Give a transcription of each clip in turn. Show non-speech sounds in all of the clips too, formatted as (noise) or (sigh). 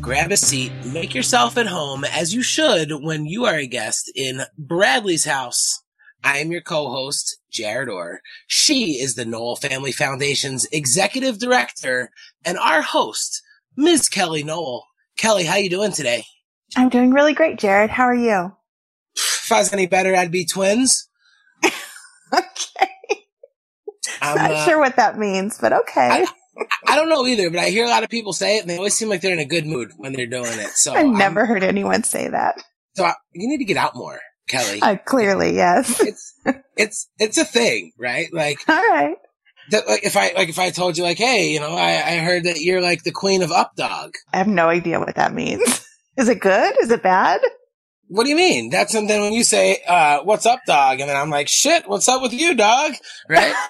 Grab a seat, make yourself at home as you should when you are a guest in Bradley's house. I am your co-host, Jared Orr. She is the Nowell Family Foundation's executive director and our host, Ms. Kelly Nowell. Kelly, how you doing today? I'm doing really great, Jared. How are you? If I was any better, I'd be twins. (laughs) Okay. I'm, Not uh, sure what that means, but okay. I don't know either, but I hear a lot of people say it, and they always seem like they're in a good mood when they're doing it. So I've I'm- never heard anyone say that. So I, you need to get out more, Kelly. Uh, clearly, yes. it's it's it's a thing, right? Like (laughs) All right. that. Like if I like if I told you like, hey, you know, I, I heard that you're like the queen of Updog. I have no idea what that means. (laughs) Is it good? Is it bad? What do you mean? That's something when you say, uh, "What's up, dog?" and then I'm like, "Shit, what's up with you, dog?" Right? (laughs)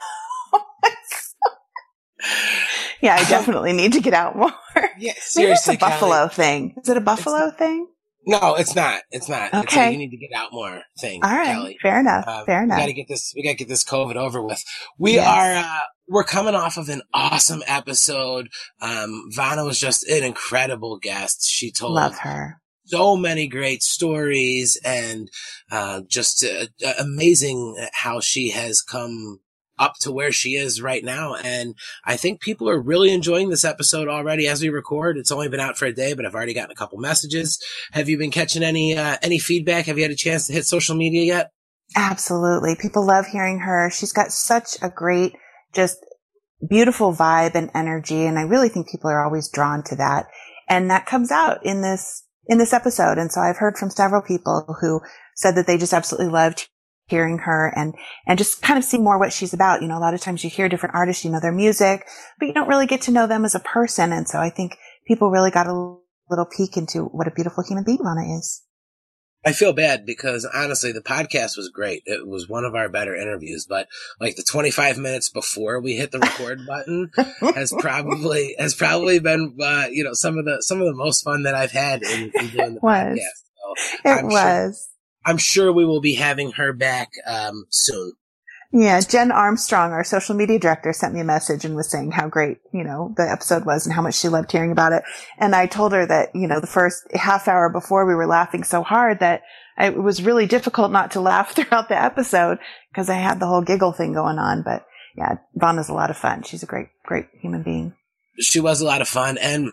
(laughs) Yeah, I definitely need to get out more. (laughs) Yeah, Maybe it's seriously, a buffalo thing. Is it a buffalo thing? No, it's not. It's not. It's Okay. you need to get out more thing, All right. Kelly. Fair enough. Uh, Fair enough. we gotta get this. We gotta get this COVID over with. We Yes. are. Uh, we're coming off of an awesome episode. Um, Vanna was just an incredible guest. She told Love her. so many great stories and uh, just uh, uh, amazing how she has come up to where she is right now. And I think people are really enjoying this episode already as we record. It's only been out for a day, but I've already gotten a couple messages. Have you been catching any uh, any feedback? Have you had a chance to hit social media yet? Absolutely. People love hearing her. She's got such a great, just beautiful vibe and energy. And I really think people are always drawn to that. And that comes out in this, in this episode. And so I've heard from several people who said that they just absolutely loved hearing her and, and just kind of see more what she's about. You know, a lot of times you hear different artists, you know their music, but you don't really get to know them as a person. And so I think people really got a little peek into what a beautiful human being Lana is. I feel bad because honestly, the podcast was great. It was one of our better interviews, but like the 25 minutes before we hit the record (laughs) button has probably, has probably been, uh, you know, some of the, some of the most fun that I've had in, in doing the (laughs) Was. podcast. So It I'm was. I'm sure we will be having her back, um, soon. Yeah, Jen Armstrong, our social media director, sent me a message and was saying how great, you know, the episode was and how much she loved hearing about it. And I told her that, you know, the first half hour before we were laughing so hard that it was really difficult not to (laughs) laugh throughout the episode because I had the whole giggle thing going on. But yeah, Vanna's a lot of fun. She's a great, great human being. She was a lot of fun and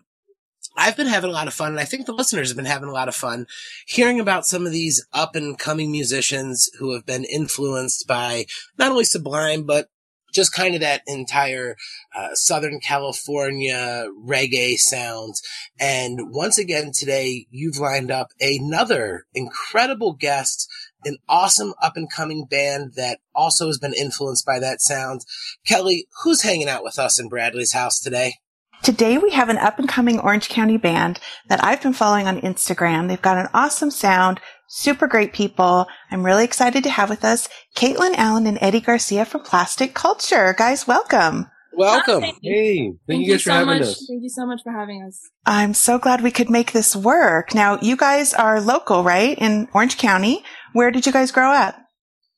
I've been having a lot of fun and I think the listeners have been having a lot of fun hearing about some of these up and coming musicians who have been influenced by not only Sublime, but just kind of that entire uh, Southern California reggae sound. And once again today, you've lined up another incredible guest, an awesome up and coming band that also has been influenced by that sound. Kelly, who's hanging out with us in Bradley's house today? Today we have an up and coming Orange County band that I've been following on Instagram. They've got an awesome sound, super great people. I'm really excited to have with us Caitlin Allen and Eddie Garcia from Plastic Culture. Guys, welcome. Welcome. Hi. Hey, thank, you guys for so having much. us. Thank you so much for having us. I'm so glad we could make this work. Now, you guys are local, right? In Orange County. Where did you guys grow up?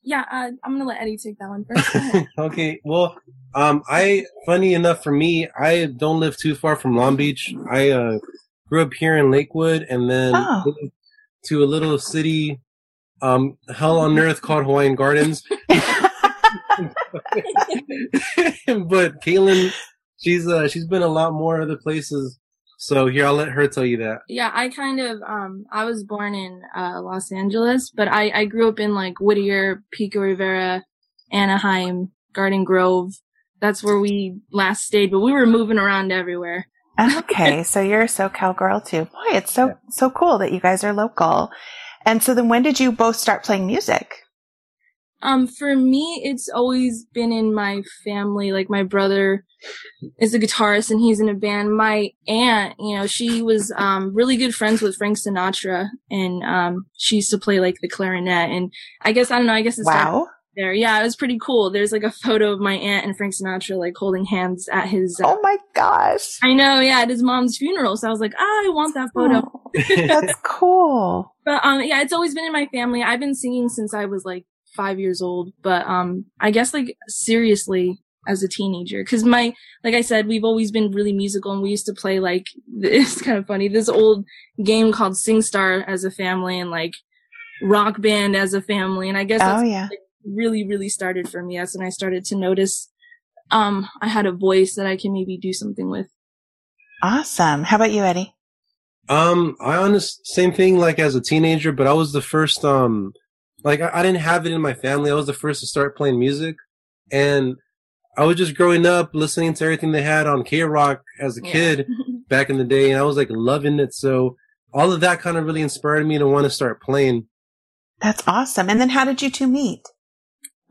Yeah, uh, I'm gonna let Eddie take that one first. (laughs) Okay, well, um, I funny enough for me, I don't live too far from Long Beach. I uh, grew up here in Lakewood, and then Oh. to a little city, um, hell on earth called Hawaiian Gardens. (laughs) (laughs) but Caitlin, she's uh, she's been a lot more other places. So here, I'll let her tell you that. yeah, I kind of um, I was born in uh, Los Angeles, but I I grew up in like Whittier, Pico Rivera, Anaheim, Garden Grove. That's where we last stayed, but we were moving around everywhere. okay, (laughs) so you're a SoCal girl too. Boy, it's so so cool that you guys are local. And so then when did you both start playing music? Um, for me, it's always been in my family. Like my brother is a guitarist and he's in a band. My aunt, you know, she was, um, really good friends with Frank Sinatra and, um, she used to play like the clarinet. And I guess, I don't know, I guess it's Wow. there. Yeah, it was pretty cool. There's like a photo of my aunt and Frank Sinatra like holding hands at his, uh, Oh my gosh. I know, yeah, at his mom's funeral. So I was like, ah, I want that photo. Oh, that's cool. (laughs) But um yeah, it's always been in my family. I've been singing since I was like 5 years old, but um I guess like seriously as a teenager cuz my like I said, we've always been really musical and we used to play like (laughs) it's kind of funny. This old game called SingStar as a family and like Rock Band as a family and I guess that's Oh yeah. really really started for me. That's when I started to notice um I had a voice that I can maybe do something with. Awesome. How about you, Eddie? Um, I honest same thing like as a teenager, but I was the first um like I, I didn't have it in my family. I was the first to start playing music and I was just growing up listening to everything they had on KROQ as a Yeah. kid (laughs) back in the day and I was like loving it. So all of that kind of really inspired me to want to start playing. That's awesome. And then how did you two meet?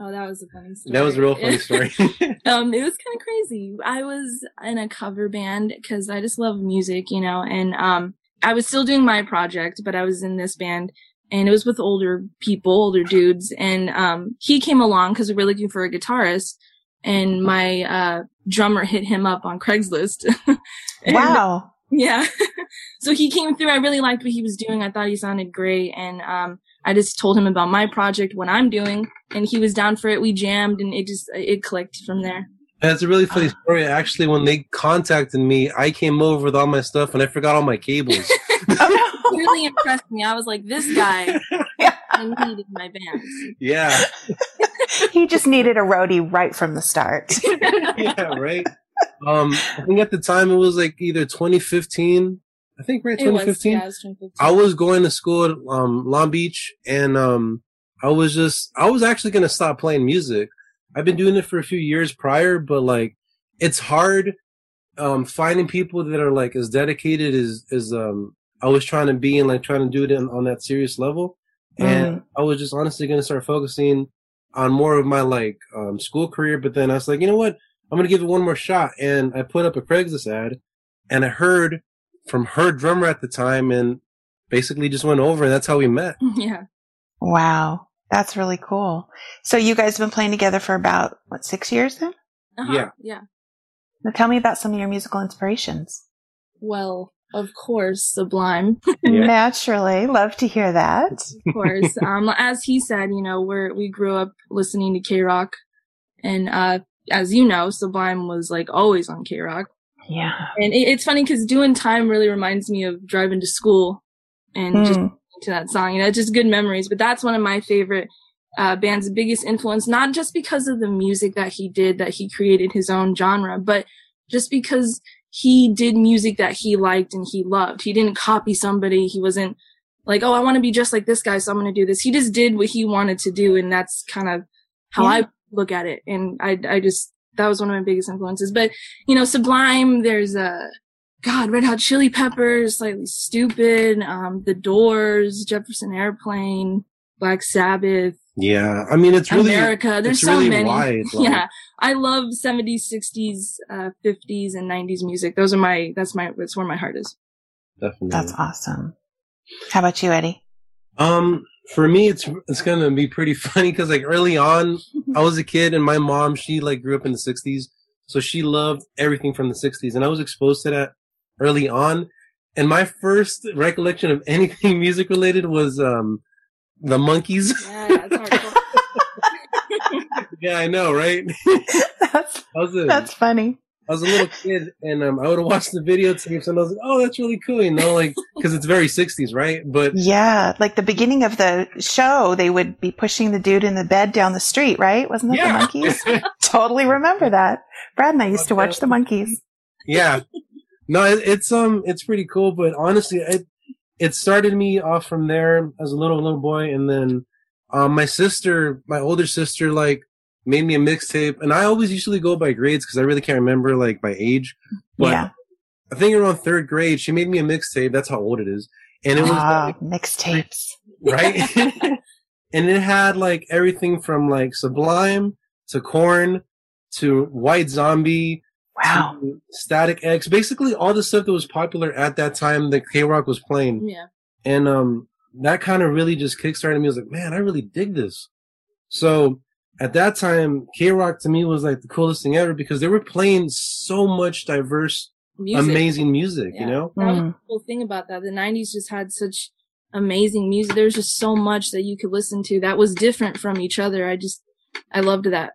Oh, that was a funny story. That was a real funny (laughs) story. (laughs) um, it was kind of crazy. I was in a cover band because I just love music, you know, and um, I was still doing my project, but I was in this band and it was with older people, older dudes, and um, he came along because we were looking for a guitarist, and my uh, drummer hit him up on Craigslist. (laughs) And, Wow. Yeah. (laughs) so he came through. I really liked what he was doing. I thought he sounded great. And, um, I just told him about my project, what I'm doing, and he was down for it. We jammed and it just, it clicked from there. That's a really funny story. Actually, when they contacted me, I came over with all my stuff and I forgot all my cables. (laughs) It really impressed me. I was like, this guy (laughs) Yeah. Needed my band. yeah. (laughs) he just needed a roadie right from the start. (laughs) yeah, right. Um, I think at the time it was like either 2015. I think right, It was, 2015. yeah, it was 2015. I was going to school at um, Long Beach, and um, I was just I was actually gonna stop playing music. I've been doing it for a few years prior, but like it's hard um, finding people that are like as dedicated as as um, I was trying to be and like trying to do it in, on that serious level. And I was just honestly gonna start focusing on more of my like um, school career. But then I was like, you know what? I'm gonna give it one more shot, and I put up a Craigslist ad, and I heard from her drummer at the time, and basically just went over, and that's how we met. (laughs) yeah. Wow. That's really cool. So you guys have been playing together for about, what, six years then? Uh-huh. Yeah. Yeah. Now tell me about some of your musical inspirations. Well, of course, Sublime. (laughs) Yeah. Naturally. Love to hear that. of course. (laughs) Um, as he said, you know, we're, we grew up listening to KROQ and, uh, as you know, Sublime was like always on KROQ. Yeah. And it, it's funny because doing time really reminds me of driving to school and just Mm. to that song. You know, it's just good memories. But that's one of my favorite uh, band's biggest influence, not just because of the music that he did, that he created his own genre, but just because he did music that he liked and he loved. He didn't copy somebody. He wasn't like, oh, I want to be just like this guy, so I'm going to do this. He just did what he wanted to do, and that's kind of how Yeah. I look at it. And I, I just that was one of my biggest influences. But you know, Sublime. There's a God, Red Hot Chili Peppers, Slightly Stoopid, um, The Doors, Jefferson Airplane, Black Sabbath, Yeah, I mean, it's really America. There's it's so really many. wide. (laughs) like- Yeah, I love 70s, 60s, uh, 50s, and 90s music. Those are my. That's my. That's where my heart is. definitely. That's awesome. How about you, Eddie? Um, for me, it's it's gonna be pretty (laughs) funny because like early on, (laughs) I was a kid and my mom she like grew up in the '60s, so she loved everything from the '60s, and I was exposed to that early on. And my first recollection of anything music related was um the Monkees. Yeah, that's (laughs) yeah, I know, right? That's I was a, that's funny. I was a little kid, and um, I would have watched the videotapes, and I was like, "Oh, that's really cool," you know, like because it's very '60s, right? But Yeah, like the beginning of the show, they would be pushing the dude in the bed down the street, right? Wasn't that the Monkees? (laughs) totally remember that. Brad and I used to watch the Monkees. yeah. No, it, it's um, it's pretty cool. But honestly, it it started me off from there as a little little boy, and then um, my sister, my older sister, like made me a mixtape, and I always usually go by grades because I really can't remember like my age. But yeah. I think around third grade, she made me a mixtape. That's how old it is, and it was Ah, mixtapes. (laughs) right. (laughs) and it had like everything from like Sublime to Korn to White Zombie Wow. Static X, basically all the stuff that was popular at that time that KROQ was playing. Yeah. And um that kind of really just kickstarted me. I was like, man, I really dig this. So at that time, KROQ to me was like the coolest thing ever because they were playing so much diverse, Music. amazing music, you know? That was Mm. the cool thing about that. The '90s just had such amazing music. There was just so much that you could listen to that was different from each other. I just, I loved that.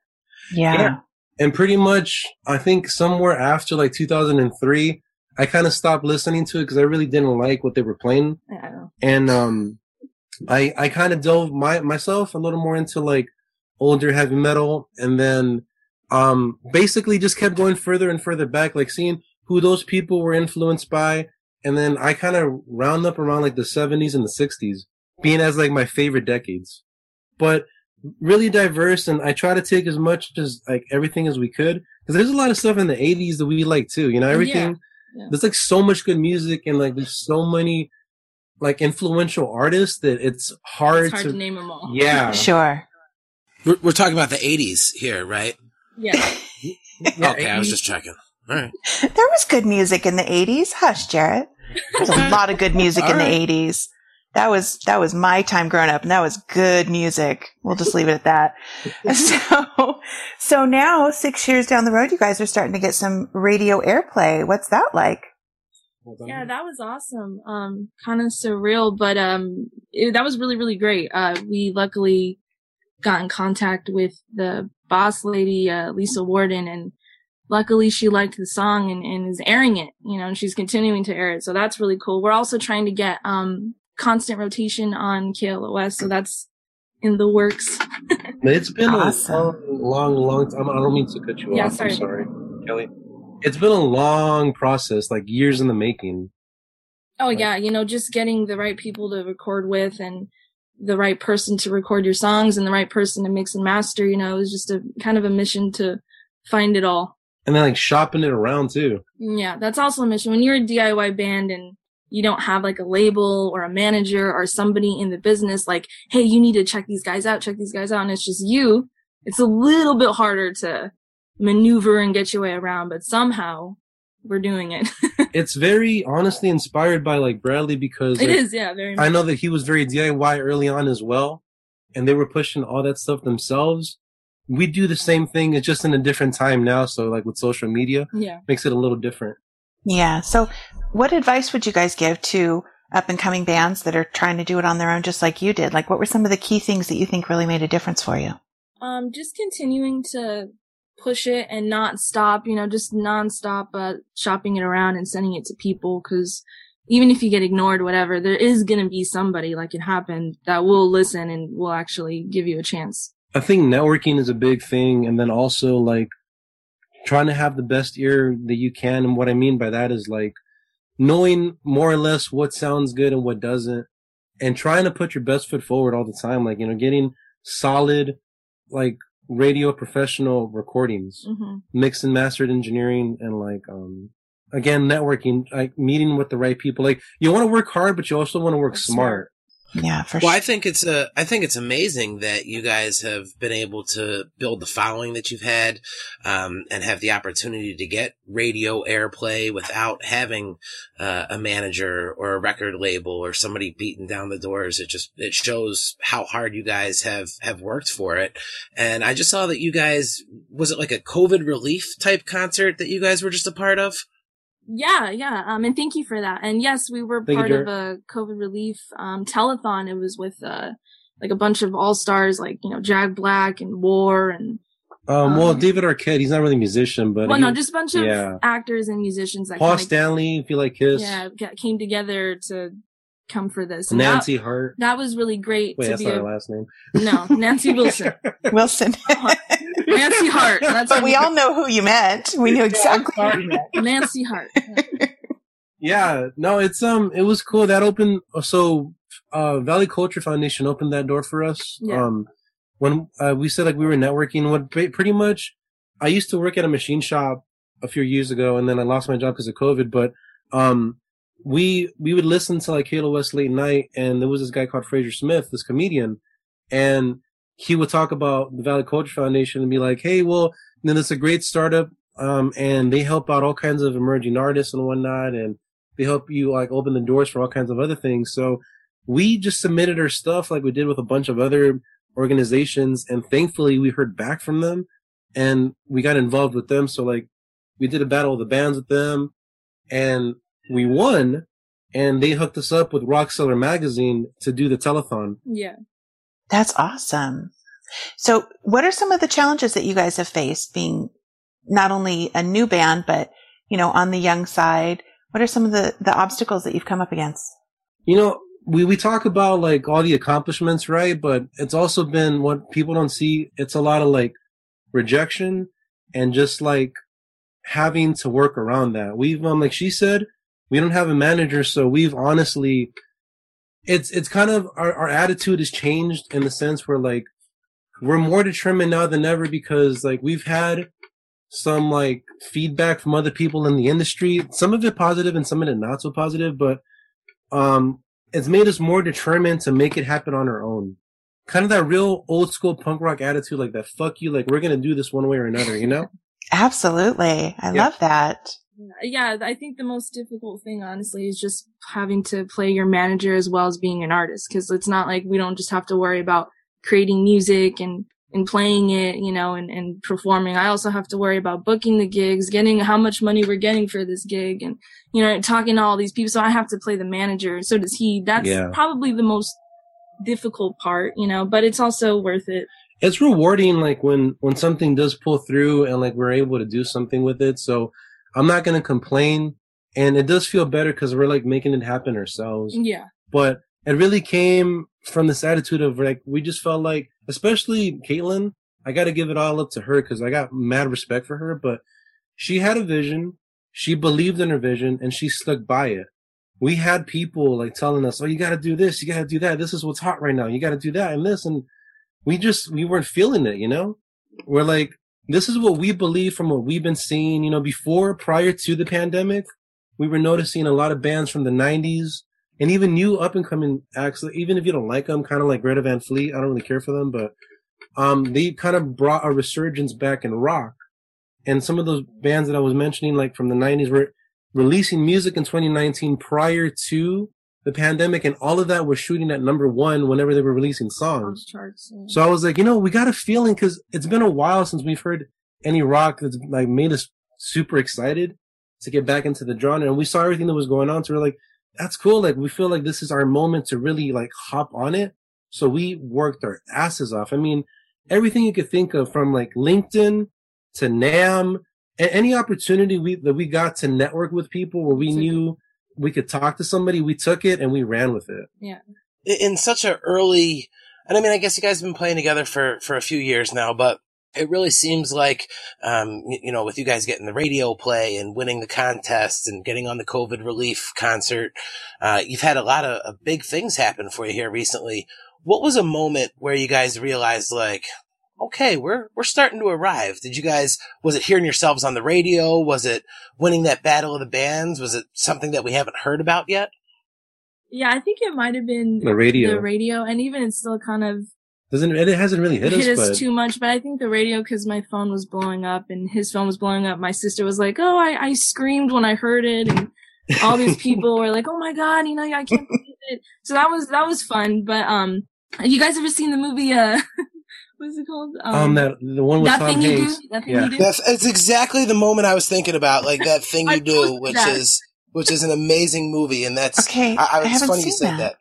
Yeah. Yeah. And pretty much, I think somewhere after like 2003, I kind of stopped listening to it because I really didn't like what they were playing. I know. and um i i kind of dove my myself a little more into like older heavy metal and then um basically just kept going further and further back like seeing who those people were influenced by and then i kind of round up around like the 70s and the 60s being as like my favorite decades but really diverse and i try to take as much as like everything as we could because there's a lot of stuff in the 80s that we like too you know everything Yeah. there's like so much good music and like there's so many like influential artists that it's hard, It's hard to, to name them all. yeah (laughs) Sure. We're, we're talking about the 80s here, right? Yeah. (laughs) Yeah, okay, I was just checking. All right. There was good music in the 80s. Hush, Jared. There's a lot of good music in All right. the 80s. That was that was my time growing up and that was good music. We'll just leave it at that. (laughs) (laughs) So so now 6 years down the road you guys are starting to get some radio airplay. What's that like? Hold. Yeah, that was awesome. Um, kind of surreal, but um, it, that was really, really great. Uh, we luckily got in contact with the boss lady, uh, Lisa Worden, and luckily she liked the song and, and is airing it, you know, and she's continuing to air it. So that's really cool. We're also trying to get, um, constant rotation on KLOS. So that's in the works. it's been Awesome. a long long long time i don't mean to cut you Yeah, off sorry. i'm sorry kelly it's been a long process like years in the making Oh Right. yeah, you know, just getting the right people to record with and the right person to record your songs and the right person to mix and master, you know, it was just a kind of a mission to find it all. and then like shopping it around too mm, Yeah, that's also a mission. When you're a DIY band and you don't have like a label or a manager or somebody in the business like, hey, you need to check these guys out, check these guys out, and it's just you, it's a little bit harder to maneuver and get your way around, but somehow we're doing it. (laughs) it's very honestly inspired by like bradley because it like, is, yeah, very I know that he was very DIY early on as well, and they were pushing all that stuff themselves. We do the same thing, it's just in a different time now. So, like with social media, yeah. makes it a little different. Yeah. So what advice would you guys give to up and coming bands that are trying to do it on their own just like you did? Like what were some of the key things that you think really made a difference for you? Um, just continuing to push it and not stop, you know, just nonstop, uh, shopping it around and sending it to people. Cause even if you get ignored, whatever, there is going to be somebody like it happened that will listen and will actually give you a chance. I think networking is a big thing, and then also like trying to have the best ear that you can. And what I mean by that is like knowing more or less what sounds good and what doesn't, and trying to put your best foot forward all the time. Like you know, getting solid like radio professional recordings. hmm mixed and mastered engineering and like um again networking like meeting with the right people like you want to work hard but you also want to work Work smart Yeah, for Well, sure. I think it's a, I think it's amazing that you guys have been able to build the following that you've had, um, and have the opportunity to get radio airplay without having uh, a manager or a record label or somebody beating down the doors. It just it shows how hard you guys have have worked for it. And I just saw that you guys was it like a COVID relief type concert that you guys were just a part of. Yeah, yeah. Um, and thank you for that. And yes, we were Thank you, part of a COVID relief, um, telethon. It was with, uh, like a bunch of all stars like, you know, Jack Black and War and, um well Um, david arquette he's not really a musician but well, he- no, just a bunch of yeah. actors and musicians that paul kinda- stanley if you like kiss yeah, came together to come for this. And that- nancy hart That, was really great wait to that's be not a, her last name no, Nancy (laughs) Wilson. Wilson. (laughs) Nancy Hart. That's but we all know who you meant. We knew exactly who. Nancy Hart. (laughs) yeah no it's um it was cool that opened so uh valley culture foundation opened that door for us Yeah. um when uh, we said like we were networking what pretty much i used to work at a machine shop a few years ago and then i lost my job because of covid but um we we would listen to like halo west late night and there was this guy called Frazer Smith this comedian and he would talk about the Valley Culture Foundation and be like, "Hey, well, you know, is a great startup, um, and they help out all kinds of emerging artists and whatnot, and they help you like open the doors for all kinds of other things." So we just submitted our stuff like we did with a bunch of other organizations, and thankfully we heard back from them, and we got involved with them. So like we did a battle of the bands with them, and we won. And they hooked us up with Rock Cellar magazine to do the telethon. Yeah. That's awesome. So what are some of the challenges that you guys have faced being not only a new band, but, you know, on the young side? What are some of the, the obstacles that you've come up against? You know, we, we talk about like all the accomplishments, right? But it's also been what people don't see. It's a lot of like rejection and just like having to work around that. We've, um, like she said, we don't have a manager. So we've honestly, it's, it's kind of our, our attitude has changed in the sense where like we're more determined now than ever because like we've had some like feedback from other people in the industry, some of it positive and some of it not so positive, but, um, it's made us more determined to make it happen on our own. Kind of that real old school punk rock attitude, like that fuck you, like we're gonna do this one way or another, you know? (laughs) Absolutely. I Yeah. love that. Yeah, I think the most difficult thing, honestly, is just having to play your manager as well as being an artist. Cause it's not like we don't just have to worry about creating music and, and playing it, you know, and, and performing. I also have to worry about booking the gigs, getting how much money we're getting for this gig and, you know, talking to all these people. So I have to play the manager. So does he. That's Yeah. probably the most difficult part, you know, but it's also worth it. it's rewarding like when when something does pull through and like we're able to do something with it so i'm not going to complain and it does feel better because we're like making it happen ourselves. Yeah. but it really came from this attitude of like we just felt like especially caitlin i got to give it all up to her because i got mad respect for her but she had a vision she believed in her vision and she stuck by it. We had people like telling us oh you got to do this you got to do that this is what's hot right now you got to do that and this and we just we weren't feeling it you know? We're like this is what we believe from what we've been seeing you know before prior to the pandemic. We were noticing a lot of bands from the 90s and even new up and coming acts. Even if you don't like them kind of like greta van fleet i don't really care for them but um they kind of brought a resurgence back in rock. And some of those bands that i was mentioning like from the 90s were releasing music in 2019 prior to the pandemic and all of that was shooting at number one whenever they were releasing songs charts. yeah. so I was like, you know, we got a feeling because it's been a while since we've heard any rock that's like made us super excited to get back into the genre. And we saw everything that was going on. So we're like, that's cool. Like we feel like this is our moment to really like hop on it. So we worked our asses off. I mean, everything you could think of from like LinkedIn to NAMM and any opportunity we, that we got to network with people where we knew we could talk to somebody, we took it and we ran with it. Yeah. In such an early and I mean I guess you guys have been playing together for for a few years now, but it really seems like um you know with you guys getting the radio play and winning the contest and getting on the COVID relief concert, uh you've had a lot of, of big things happen for you here recently. What was a moment where you guys realized like okay, we're we're starting to arrive. Did you guys was it hearing yourselves on the radio? Was it winning that battle of the bands? Was it something that we haven't heard about yet? Yeah, I think it might have been The radio. the radio, and even it's still kind of Doesn't it hasn't really hit, hit, us, us but too much. But I think the radio, because my phone was blowing up and his phone was blowing up. My sister was like, "Oh, I, I screamed when I heard it," and all these people were like, "Oh my god, you know, I can't believe it." So that was that was fun. But um, you guys ever seen the movie? Uh, (laughs) what's it called? um, that the one with that Tom thing you Hanks. do. That thing Yeah. you do. That's it's exactly the moment I was thinking about, like that thing (laughs) you do, which that. is which is an amazing movie, and that's Okay. I, I, I it's haven't funny you seen said that. that.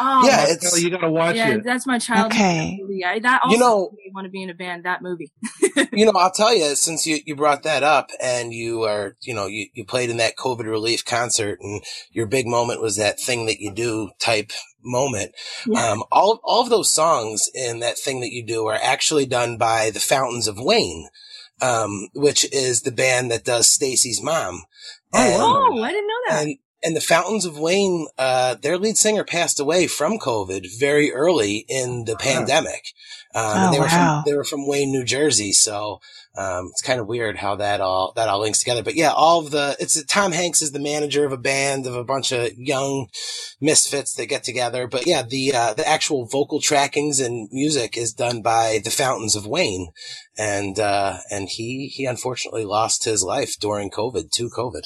Oh, Yeah, it's- you gotta watch yeah, it. that's my childhood Okay. movie. I, that also You know- made me want to be in a band. That movie. (laughs) You know, I'll tell you, since you, you brought that up and you are, you know, you, you played in that COVID relief concert and your big moment was that thing that you do type moment. Yeah. Um, all, all of those songs in that thing that you do are actually done by the Fountains of Wayne, um, which is the band that does Stacy's mom. Oh, oh, I didn't know that. and And the Fountains of Wayne, uh, their lead singer passed away from COVID very early in the pandemic. Um, Oh, and they were wow. from, they were from Wayne, New Jersey. So, um, it's kind of weird how that all, that all links together. But yeah, all of the, it's Tom Hanks is the manager of a band of a bunch of young misfits that get together. But yeah, the, uh, the actual vocal trackings and music is done by the Fountains of Wayne. And, uh, and he, he unfortunately lost his life during COVID to COVID.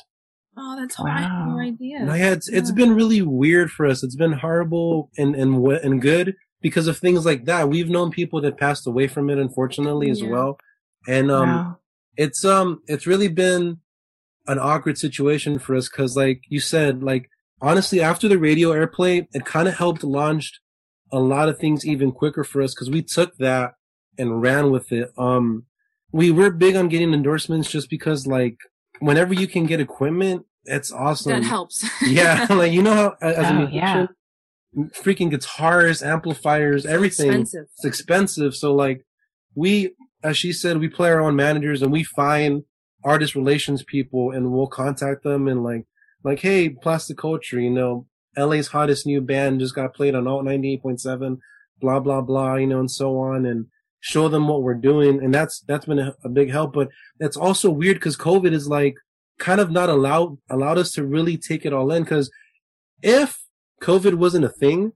Oh, that's hard. I had no Wow. idea. No, yeah, it's it's Yeah. been really weird for us. It's been horrible and and and good because of things like that. We've known people that passed away from it, unfortunately, as Yeah. well. And um, wow. it's um, it's really been an awkward situation for us because, like you said, like honestly, after the radio airplay, it kind of helped launched a lot of things even quicker for us because we took that and ran with it. Um, we were big on getting endorsements just because, like, whenever you can get equipment, it's awesome that helps. (laughs) yeah, (laughs) like you know how as a Oh, musician, yeah. freaking guitars, amplifiers, everything. expensive. It's expensive. So like we, as she said, we play our own managers and we find artist relations people and we'll contact them and like, like, hey, plastic culture, you know, LA's hottest new band just got played on Alt 98.7, blah, blah, blah, you know, and so on and show them what we're doing. And that's, that's been a, a big help. But it's also weird because COVID is like kind of not allowed, allowed us to really take it all in. Cause if COVID wasn't a thing,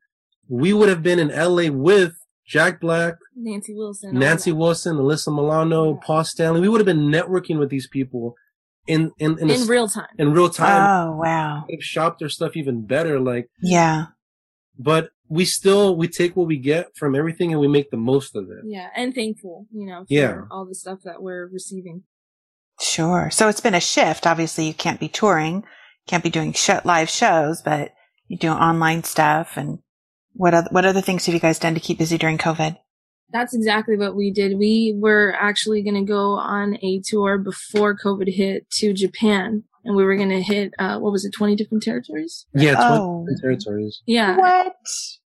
we would have been in LA with Jack Black, Nancy Wilson. Nancy. Wilson, Alyssa Milano, Paul Stanley. We would have been networking with these people in in in, in s- real time. in real time. Oh, wow. They've shopped their stuff even better. Like, Yeah. but we still we take what we get from everything and we make the most of it. Yeah, and thankful, you know, for Yeah. all the stuff that we're receiving. Sure. So it's been a shift. Obviously, you can't be touring, can't be doing sh- live shows, but you do online stuff. And what other, what other things have you guys done to keep busy during COVID? That's exactly what we did. We were actually going to go on a tour before COVID hit to Japan, and we were going to hit uh, what was it, twenty different territories? Yeah, it's Oh. territories. Yeah, What?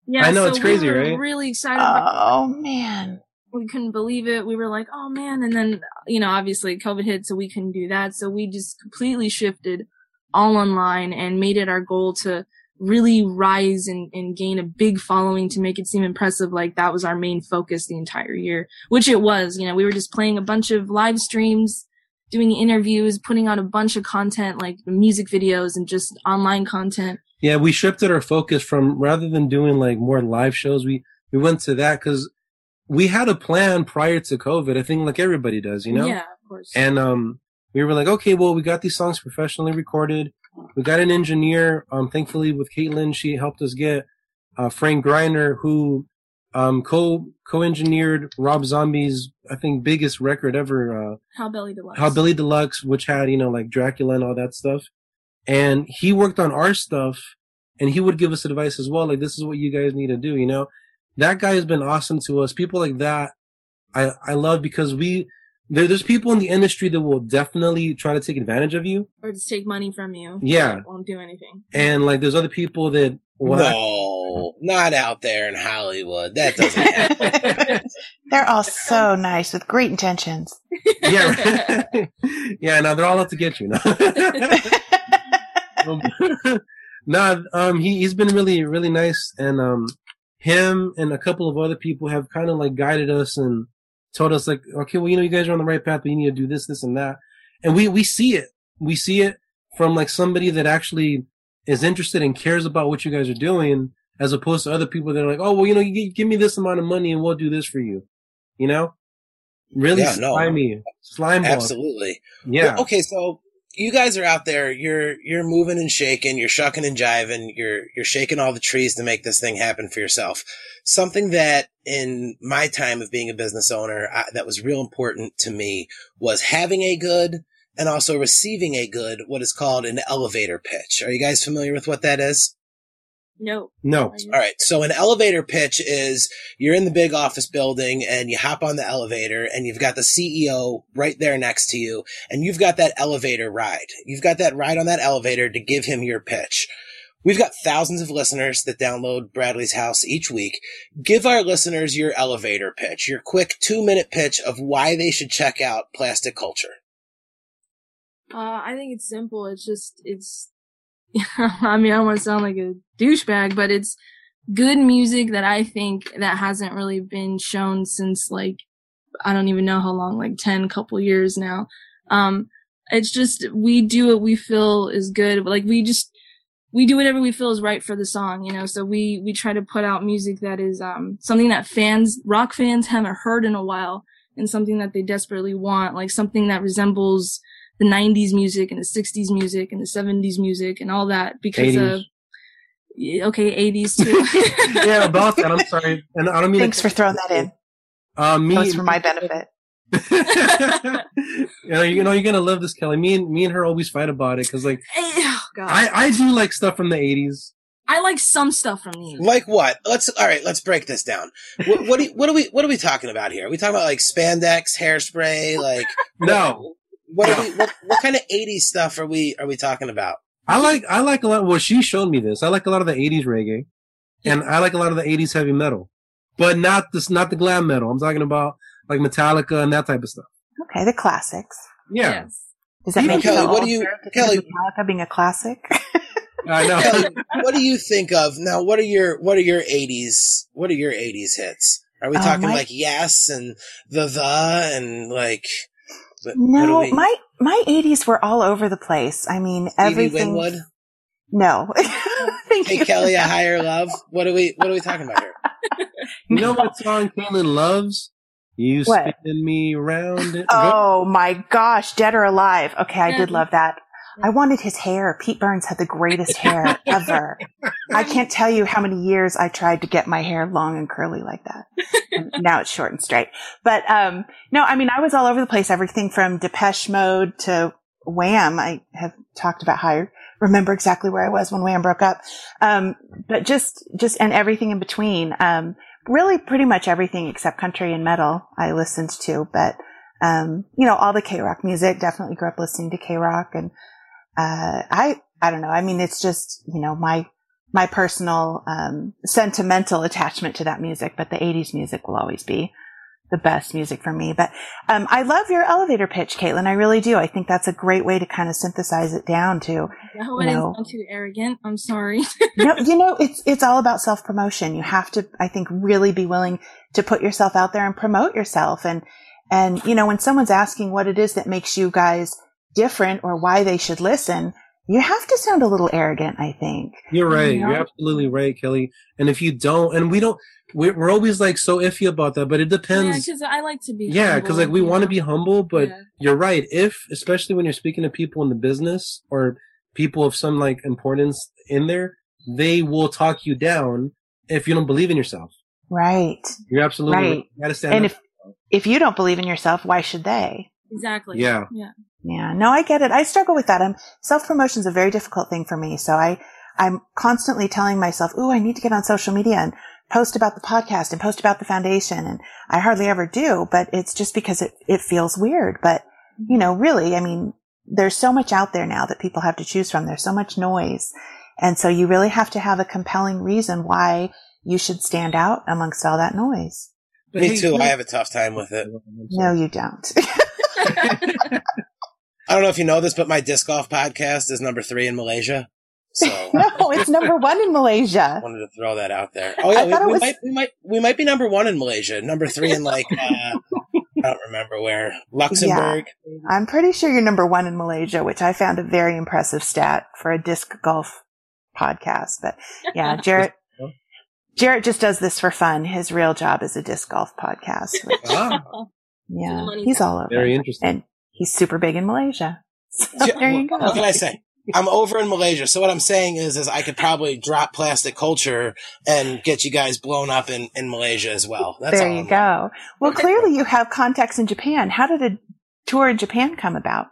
yeah. I know, so it's crazy, we were right? Really excited. about Oh, man. We couldn't believe it. We were like, oh man. And then, you know, obviously COVID hit, so we couldn't do that. So we just completely shifted all online and made it our goal to really rise and, and gain a big following to make it seem impressive. Like that was our main focus the entire year, which it was. You know, we were just playing a bunch of live streams, doing interviews, putting out a bunch of content like music videos and just online content. Yeah, we shifted our focus from rather than doing like more live shows, we we went to that because we had a plan prior to COVID. I think like everybody does, you know. Yeah, of course. And um, we were like, okay, well, we got these songs professionally recorded. We got an engineer. Um, thankfully with Caitlin, she helped us get uh, Frank Gryner, who um co co engineered Rob Zombie's I think biggest record ever, uh, Hellbilly Deluxe. Hellbilly Deluxe, which had you know like Dragula and all that stuff. And he worked on our stuff, and he would give us advice as well. Like this is what you guys need to do. You know, that guy has been awesome to us. People like that, I I love because we there, there's people in the industry that will definitely try to take advantage of you, or just take money from you. Yeah. Won't do anything. and like there's other people that will No, not out there in Hollywood. That doesn't happen. (laughs) They're all so nice with great intentions. yeah (laughs) yeah no they're all out to get you. (laughs) No. um, nah, um, he he's been really really nice, and um, him and a couple of other people have kind of like guided us and told us like, okay, well, you know, you guys are on the right path, but you need to do this, this, and that, and we we see it, we see it from like somebody that actually is interested and cares about what you guys are doing, as opposed to other people that are like, oh, well, you know, you give me this amount of money and we'll do this for you, you know. Really Yeah, no. slimy, slime ball. Absolutely. Yeah. Well, okay, so you guys are out there. You're you're moving and shaking. You're shucking and jiving. You're you're shaking all the trees to make this thing happen for yourself. Something that in my time of being a business owner I, that was real important to me was having a good and also receiving a good what is called an elevator pitch. Are you guys familiar with what that is? No. No. All right. So an elevator pitch is you're in the big office building and you hop on the elevator and you've got the CEO right there next to you and you've got that elevator ride. You've got that ride on that elevator to give him your pitch. We've got thousands of listeners that download Bradley's House each week. Give our listeners your elevator pitch, your quick two minute pitch of why they should check out Plastic Culture. Uh, I think it's simple. It's just, it's, (laughs) I mean, I don't want to sound like a douchebag, but it's good music that I think that hasn't really been shown since like, I don't even know how long, like 10 couple years now. Um, it's just, we do what we feel is good. Like we just, we do whatever we feel is right for the song, you know, so we, we try to put out music that is, um, something that fans, rock fans haven't heard in a while and something that they desperately want, like something that resembles the 90s music and the 60s music and the 70s music and all that because 80s. of okay 80s too (laughs) yeah, about that. I'm sorry, and I don't mean. Thanks to- for throwing that in. Uh, me, That was for my benefit. (laughs) you know, you know, you're gonna love this, Kelly. Me and me and her always fight about it because, like, oh, God. I I do like stuff from the '80s. I like some stuff from these Like what? Let's all right. Let's break this down. What, what, do you, what are we What are we talking about here? Are we talking about like spandex, hairspray? Like No, what? Are we, what, what kind of '80s stuff are we Are we talking about? I like I like a lot. Well, she showed me this. I like a lot of the '80s reggae, and I like a lot of the '80s heavy metal, but not this, not the glam metal. I'm talking about like Metallica and that type of stuff. Okay, the classics. Yeah, yes Does that Even make Kelly, you what feel do you- old to think Kelly- of Metallica being a classic? (laughs) I know. Kelly, what do you think of now? What are your What are your '80s? What are your '80s hits? Are we Oh, talking my- like Yes and the The and like? What- what no, we- my my 80s were all over the place. I mean, Stevie everything. Winwood. No. (laughs) Thank Hey you. Kelly, a higher love. What are we What are we talking about here? (laughs) you know what song Caitlin loves? You What? spin me round. It. Oh my gosh, dead or alive. Okay, I did love that. I wanted his hair. Pete Burns had the greatest hair (laughs) ever. I can't tell you how many years I tried to get my hair long and curly like that. And (laughs) now it's short and straight. But um no, I mean I was all over the place. Everything from Depeche Mode to Wham. I have talked about how I remember exactly where I was when Wham broke up. Um but just just and everything in between. Um really pretty much everything except country and metal I listened to, but um, you know, all the KROQ music, definitely grew up listening to KROQ and, uh, I, I don't know. I mean, it's just, you know, my, my personal, um, sentimental attachment to that music, but the 80s music will always be the best music for me. But, um, I love your elevator pitch, Caitlin. I really do. I think that's a great way to kind of synthesize it down to, I hope I didn't No. sound too arrogant I'm sorry (laughs) no, you know, it's it's all about self promotion. You have to, I think, really be willing to put yourself out there and promote yourself. And and you know, when someone's asking what it is that makes you guys different or why they should listen, you have to sound a little arrogant. I think. You're right. Yeah. You're absolutely right, Kelly. And if you don't, and we don't, we're, we're always like so iffy about that, but it depends. yeah depends. because I like to be Yeah, because like we humble, want to be humble, but Yeah. you're right. If, especially when you're speaking to people in the business or people of some like importance in there, they will talk you down if you don't believe in yourself. Right. You're absolutely Right. right. You gotta stand And up. if if you don't believe in yourself, why should they? exactly Yeah. yeah Yeah, no, I get it. I struggle with that. Um, I'm self promotion is a very difficult thing for me. So I, I'm constantly telling myself, "Ooh, I need to get on social media and post about the podcast and post about the foundation." And I hardly ever do, but it's just because it it feels weird. But you know, really, I mean, there's so much out there now that people have to choose from. There's so much noise, and so you really have to have a compelling reason why you should stand out amongst all that noise. But Me too. I have a tough time with it. No, you don't. (laughs) (laughs) I don't know if you know this, but my disc golf podcast is number three in Malaysia. So (laughs) no, it's number one in Malaysia. wanted to throw that out there. Oh yeah, we, thought we was- might we might we might be number one in Malaysia. Number three in like uh, (laughs) I don't remember where Luxembourg. I'm pretty sure you're number one in Malaysia, which I found a very impressive stat for a disc golf podcast. But yeah, (laughs) Jared, Jared just does this for fun. His real job is a disc golf podcast. which- Ah, yeah, he's all over. very interesting. And he's super big in Malaysia. (laughs) So Yeah, there you go. What can. I say? I'm over in Malaysia. So what I'm saying is, is I could probably drop plastic culture and get you guys blown up in, in Malaysia as well. That's There all you I'm- go. Well, clearly you have contacts in Japan. How did a tour in Japan come about?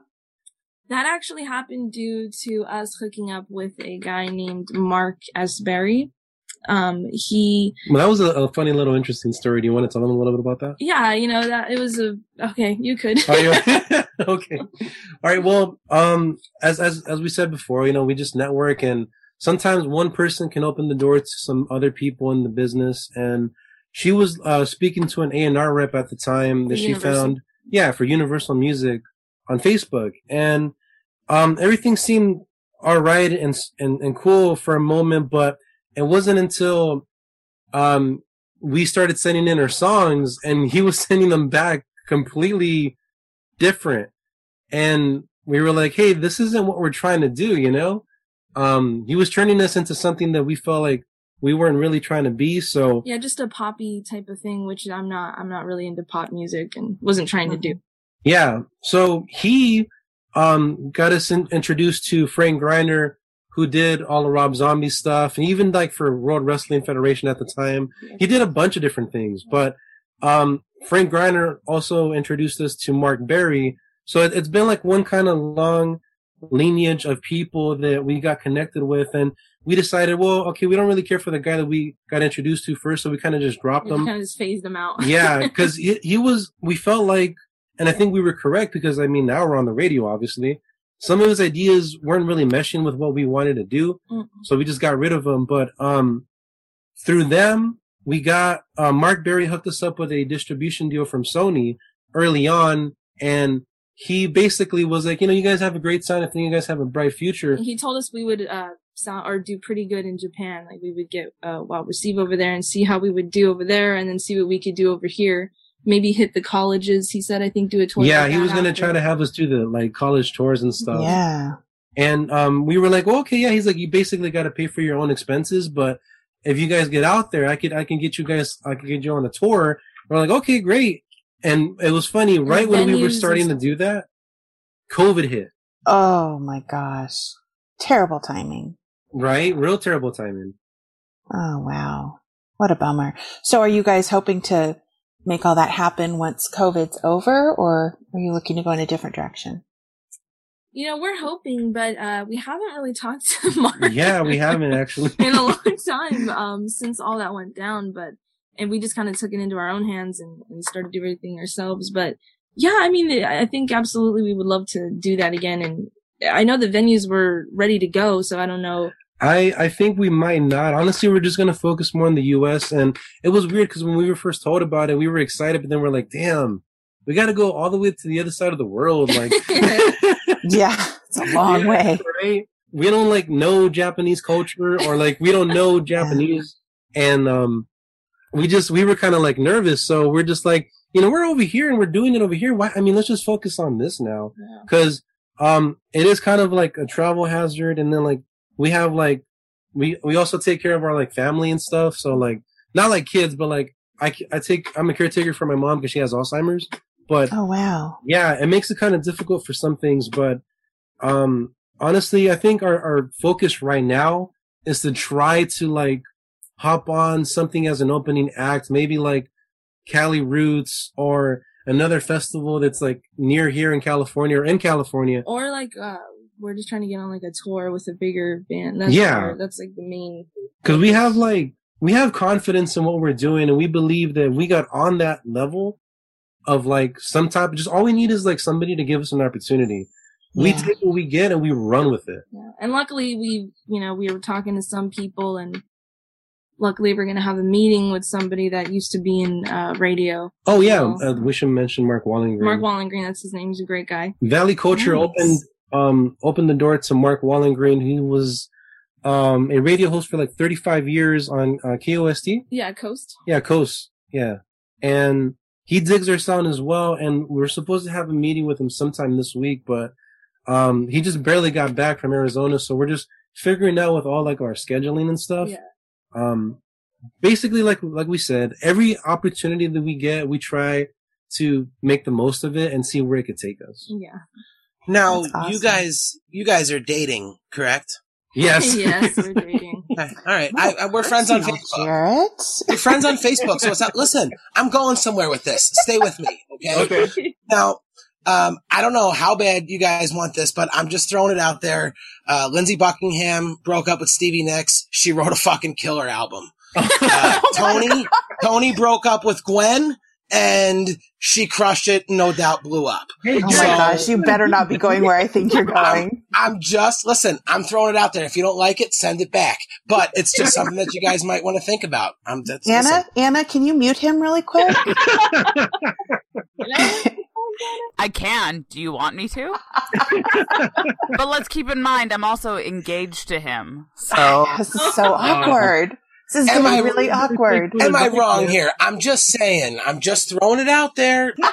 That actually happened due to us hooking up with a guy named Mark S. Um, he, Well, that was a, a funny little interesting story. Do you want to tell them a little bit about that? yeah, you know, that it was a, okay, you could. You (laughs) (laughs) okay? All right. Well, um, as as as we said before, you know, we just network, and sometimes one person can open the door to some other people in the business. And she was uh, speaking to an A and R rep at the time that For she found, yeah, for Universal Music on Facebook, and um, everything seemed all right and, and, and cool for a moment, but it wasn't until, um, we started sending in our songs and he was (laughs) sending them back completely different. And we were like, Hey, this isn't what we're trying to do, you know? Um, he was turning us into something that we felt like we weren't really trying to be. So Yeah, just a poppy type of thing, which I'm not. I'm not really into pop music and wasn't trying to do. Yeah. So he um got us in, introduced to Frank Gryner, who did all of Rob Zombie stuff, and even like for World Wrestling Federation at the time, he did a bunch of different things. But um Frank Gryner also introduced us to Mark Berry. So it, it's been like one kind of long lineage of people that we got connected with, and we decided, well, okay, we don't really care for the guy that we got introduced to first, so we kind of just dropped them. Kind of just phased them out. yeah, (laughs) because he, he was, we felt like, and I think we were correct because I mean, now we're on the radio, obviously. Some of his ideas weren't really meshing with what we wanted to do. Mm. So we just got rid of them. But, um, through them, we got, uh, Mark Berry hooked us up with a distribution deal from Sony early on. And he basically was like, you know, you guys have a great sound. I think you guys have a bright future. he told us we would uh sound or do pretty good in Japan. Like we would get uh well received over there and see how we would do over there, and then see what we could do over here. Maybe hit the colleges. He said, I think do a tour. Yeah, like he was going to try to have us do the like college tours and stuff. Yeah. And um, we were like, well, okay, yeah. He's like, you basically got to pay for your own expenses, but if you guys get out there, I could, I can get you guys, I can get you on a tour. We're like, okay, great. And it was funny, right when we were starting to do that, COVID hit, Oh my gosh. Terrible timing. right? Real terrible timing. Oh wow. What a bummer. So are you guys hoping to make all that happen once COVID's over or are you looking to go in a different direction? You know, we're hoping, but uh we haven't really talked (laughs) to Mark. Yeah, we haven't actually. (laughs) in a long time um since all that went down but and we just kind of took it into our own hands and, and started doing everything ourselves but yeah i mean i think absolutely we would love to do that again and i know the venues were ready to go so i don't know I, I think we might not. Honestly, we're just going to focus more on the U.S. And it was weird because when we were first told about it, we were excited, but then we're like, damn, we got to go all the way to the other side of the world. Like, (laughs) Yeah, it's a long way. right? We don't like know Japanese culture or like we don't know (laughs) Japanese. And, um, we just, we were kind of like nervous. So we're just like, you know, we're over here and we're doing it over here. Why? I mean, let's just focus on this now. Cause, um, it is kind of like a travel hazard. And then like we have like, we, we also take care of our like family and stuff. So like, not like kids, but like I, I take, I'm a caretaker for my mom because she has Alzheimer's. But Oh wow. yeah, it makes it kind of difficult for some things, but um honestly, I think our, our focus right now is to try to like hop on something as an opening act, maybe like Cali Roots or another festival that's like near here in California or in California. or like uh we're just trying to get on like a tour with a bigger band that's Yeah. our- that's like the main Cause we have like, we have confidence in what we're doing and we believe that we got on that level of like some type, just all we need is like somebody to give us an opportunity. We Yeah. take what we get and we run with it. Yeah. And luckily we, you know, we were talking to some people and luckily we're going to have a meeting with somebody that used to be in, uh, radio. Oh yeah, So- uh, we should mention Mark Wallengren. Mark Wallengren, that's his name. He's a great guy. Valley Culture Nice. opened um opened the door to Mark Wallengren. He was um a radio host for like 35 years on uh, KOST. Yeah, Coast. Yeah, Coast. Yeah, and he digs our sound as well. And we're supposed to have a meeting with him sometime this week, but um he just barely got back from Arizona, so we're just figuring out with all like our scheduling and stuff. Yeah. Um, basically, like like we said, every opportunity that we get, we try to make the most of it and see where it could take us. Yeah. Now, awesome. you guys, you guys are dating, correct? Yes. (laughs) yes, we're dating. (laughs) Okay. All right. I, I, we're friends on Facebook. Jared. We're friends on Facebook. So it's not, listen, I'm going somewhere with this. Stay with me. Okay. Okay. Now, um, I don't know how bad you guys want this, but I'm just throwing it out there. Uh, Lindsey Buckingham broke up with Stevie Nicks. She wrote a fucking killer album. (laughs) Uh, Tony, Tony broke up with Gwen and she crushed it. No doubt blew up. Hey, Oh my gosh, you better not be going where I think you're (laughs) going. I'm just, listen, I'm throwing it out there. If you don't like it, send it back. But it's just something that you guys (laughs) might want to think about. I'm that's, Anna, listen. Anna, can you mute him really quick? (laughs) I can. Do you want me to? but let's keep in mind, I'm also engaged to him. So This is so oh. awkward. This is Am I- really awkward. (laughs) Am I wrong here? I'm just saying. I'm just throwing it out there. (laughs)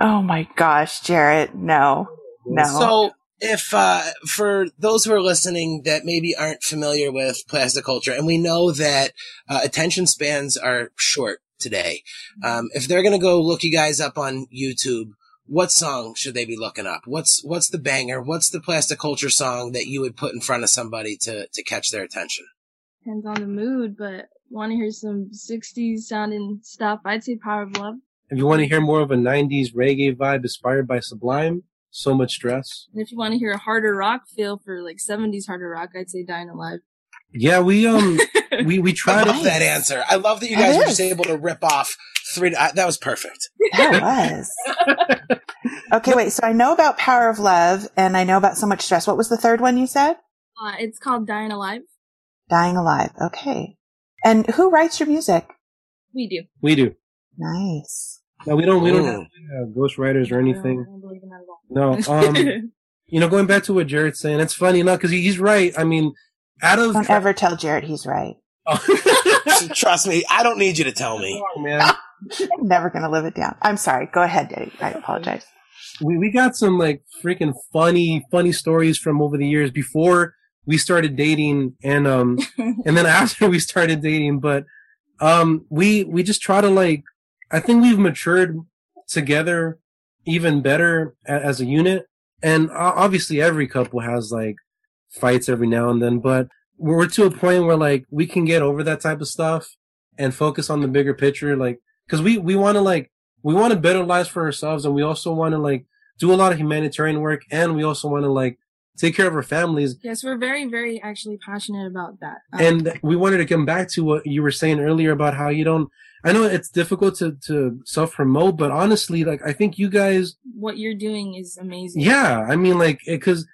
Oh my gosh, Jared, no, no. So, if uh, for those who are listening that maybe aren't familiar with plastic culture, and we know that uh, attention spans are short today, um, if they're going to go look you guys up on YouTube, what song should they be looking up? What's what's the banger? What's the plastic culture song that you would put in front of somebody to to catch their attention? Depends on the mood, but want to hear some 60s sounding stuff, I'd say Power of Love. If you want to hear more of a 90s reggae vibe inspired by Sublime, So Much Stress. And if you want to hear a harder rock feel for like 70s harder rock, I'd say Dying Alive. Yeah, we um (laughs) we we I tried love that answer. I love that you guys were just able to rip off three. I, that was perfect. That was. (laughs) Okay, wait. So I know about Power of Love and I know about So Much Stress. What was the third one you said? Uh, it's called Dying Alive. Dying Alive. Okay. And who writes your music? We do. we do. Nice. No, we don't we don't Mm. have uh, ghostwriters or anything. don't believe in that at all. No. Um (laughs) you know, going back to what Jared's saying, it's funny enough because he's right. I mean, out of Don't ever tell Jared he's right. (laughs) Trust me, I don't need you to tell me. Oh, man. I'm (laughs) never going to live it down. I'm sorry. Go ahead, Dave. I apologize. we we got some like freaking funny funny stories from over the years before we started dating and um (laughs) and then after we started dating but um we we just try to like i think we've matured together even better as a unit. And obviously every couple has like fights every now and then but we're to a point where like we can get over that type of stuff and focus on the bigger picture like because we we want to like we want to better lives for ourselves and we also want to like do a lot of humanitarian work and we also want to like take care of our families yes, we're very, very actually passionate about that. Um, and we wanted to come back to what you were saying earlier about how you don't i know it's difficult to to self promote but honestly like i think you guys what you're doing is amazing. yeah i mean like because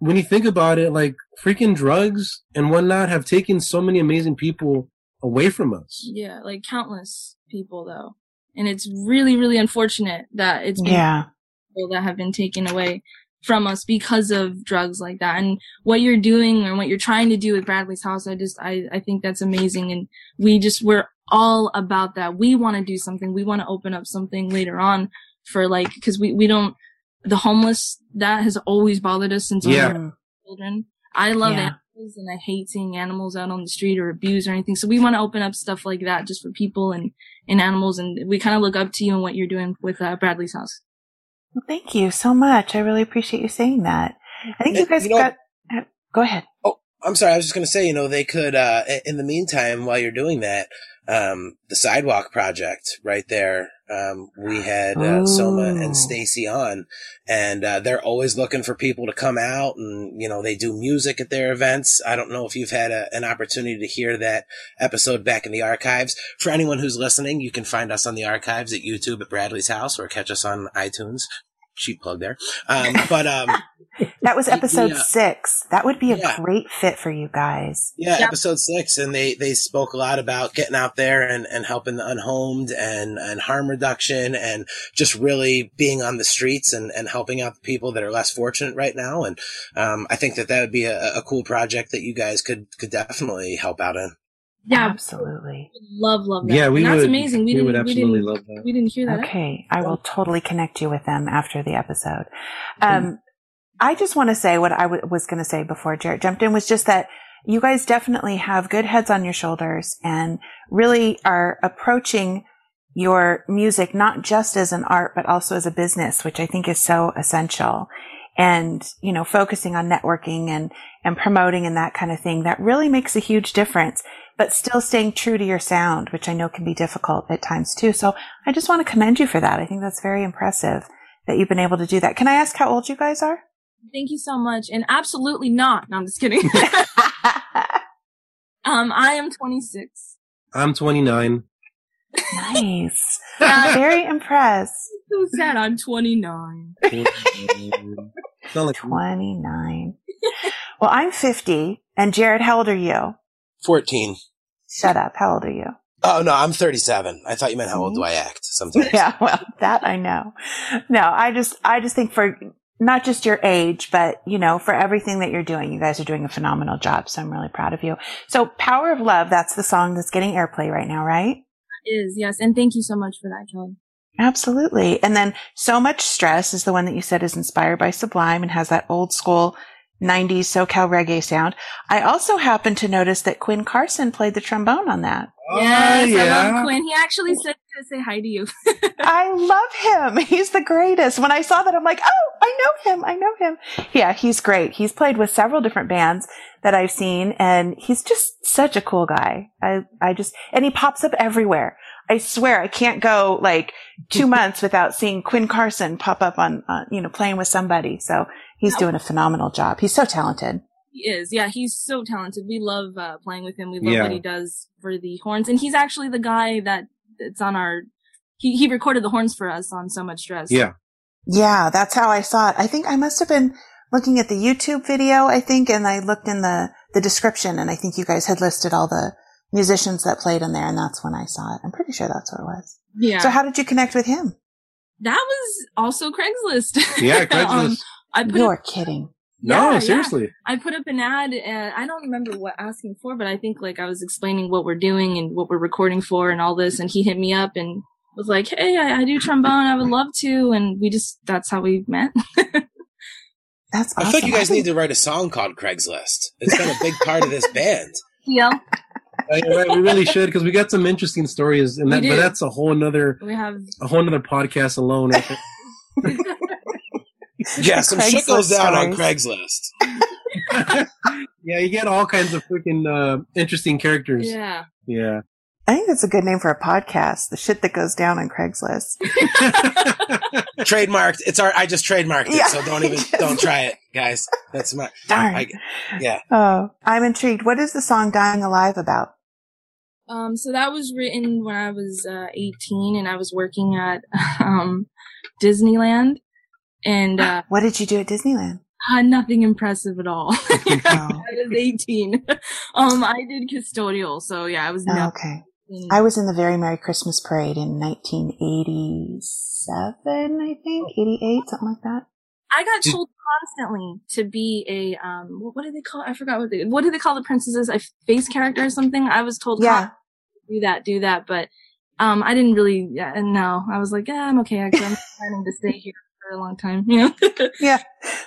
when you think about it like freaking drugs and whatnot have taken so many amazing people away from us Yeah, like countless people though. And it's really, really unfortunate that it's been Yeah. people that have been taken away from us because of drugs like that. And what you're doing and what you're trying to do with Bradley's house, I just, I, I think that's amazing. And we just, we're all about that. We want to do something. We want to open up something later on for like, cause we, we don't, the homeless, that has always bothered us since we Yeah. were children. I love Yeah. animals and I hate seeing animals out on the street or abused or anything. So we want to open up stuff like that just for people and, and animals. And we kind of look up to you and what you're doing with uh, Bradley's house. Well, thank you so much. I really appreciate you saying that. I think you guys You know- got. uh, Go ahead. Oh, I'm sorry. I was just going to say, you know, they could, uh, in the meantime, while you're doing that, um, the sidewalk project right there. Um, we had, uh, Soma and Stacy on and, uh, they're always looking for people to come out and, you know, they do music at their events. I don't know if you've had a, an opportunity to hear that episode back in the archives. For anyone who's listening, you can find us on the archives at YouTube at Bradley's house or catch us on iTunes. Cheap plug there. Um, but, um, (laughs) That was (laughs) episode Yeah. six. That would be a Yeah. great fit for you guys. Yeah, Yeah. episode six, and they they spoke a lot about getting out there and and helping the unhomed and and harm reduction and just really being on the streets and and helping out the people that are less fortunate right now. And um, I think that that would be a, a cool project that you guys could could definitely help out in. Yeah, Absolutely. love, love that. yeah we And that's would amazing. We, we, didn't, would absolutely we didn't, love that we didn't hear that. Okay. I will totally connect you with them after the episode. Um, I just want to say what I w- was going to say before Jared jumped in was just that you guys definitely have good heads on your shoulders and really are approaching your music not just as an art, but also as a business, which I think is so essential. And, you know, focusing on networking and, and promoting and that kind of thing, that really makes a huge difference, but still staying true to your sound, which I know can be difficult at times too. So I just want to commend you for that. I think that's very impressive that you've been able to do that. Can I ask how old you guys are? Thank you so much. And absolutely not. No, I'm just kidding. (laughs) (laughs) um, I am 26. i'm 29 nice. (laughs) Uh, Very impressed. so sad. I'm 29. It's not like 29. Well, I'm 50. And Jared, how old are you? Fourteen. Shut up. How old are you? Oh no, I'm 37. I thought you meant how old do I act sometimes. Yeah, well, that I know. No, I just, I just think for not just your age, but you know, for everything that you're doing, you guys are doing a phenomenal job. So I'm really proud of you. So Power of Love, that's the song that's getting airplay right now, right? Is yes, and thank you so much for that, Kelly. Absolutely. And then So Much Stress is the one that you said is inspired by Sublime and has that old school 90s SoCal reggae sound. I also happened to notice that Quinn Carson played the trombone on that. Oh, yes, I yeah. love Quinn. He actually said to say hi to you. I (laughs) love him. He's the greatest. When I saw that, I'm like, oh, I know him. I know him. Yeah, he's great. He's played with several different bands that I've seen and he's just such a cool guy. I, I just, and he pops up everywhere. I swear I can't go like two (laughs) months without seeing Quinn Carson pop up on, uh, you know, playing with somebody. So he's doing a phenomenal job. He's so talented. He is, yeah, he's so talented. We love uh, playing with him. We love Yeah. what he does for the horns, and he's actually the guy that it's on our. He he recorded the horns for us on So Much Stress. Yeah. Yeah, that's how I saw it. I think I must have been looking at the YouTube video, I think, and I looked in the, the description and I think you guys had listed all the musicians that played in there and that's when I saw it. I'm pretty sure that's what it was. yeah. So how did you connect with him? that was also Craigslist. Yeah, (laughs) Craigslist. um, I put You're up, kidding. No, yeah, yeah. seriously. I put up an ad, and I don't remember what asking for, but I think like I was explaining what we're doing and what we're recording for and all this, and he hit me up and was like, "Hey, I, I do trombone. I would love to," and we just that's how we met. (laughs) That's I awesome. feel like you guys need to write a song called Craigslist. It's been a big part of this (laughs) band. yeah, Uh, right, we really should because we got some interesting stories, and that, but that's a whole another we have a whole another podcast alone. I think. (laughs) (laughs) Yeah, some shit goes Craigslist down on. Craigslist. (laughs) yeah, you get all kinds of freaking uh, interesting characters. yeah. Yeah. I think that's a good name for a podcast. The shit that goes down on Craigslist. (laughs) Trademarked. It's our. I just trademarked it, Yeah. so don't even don't try it, guys. That's my. Darn. I, yeah. oh, I'm intrigued. What is the song Dying Alive about? Um, so that was written when I was uh, 18 and I was working at um, Disneyland, and (gasps) uh, What did you do at Disneyland? uh, nothing impressive at all. (laughs) Oh, (laughs) I was 18. (laughs) um, I did custodial, so yeah, I was oh, okay. I was in the Very Merry Christmas Parade in 1987, I think, 88, something like that. I got Did- told constantly to be a um, what, what do they call? I forgot what they what do they call the princesses? A face character or something? I was told, Yeah. do that, do that, but um, I didn't really. Yeah, no, I was like, yeah, I'm okay. I'm planning to stay here for a long time. You know. (laughs) Yeah.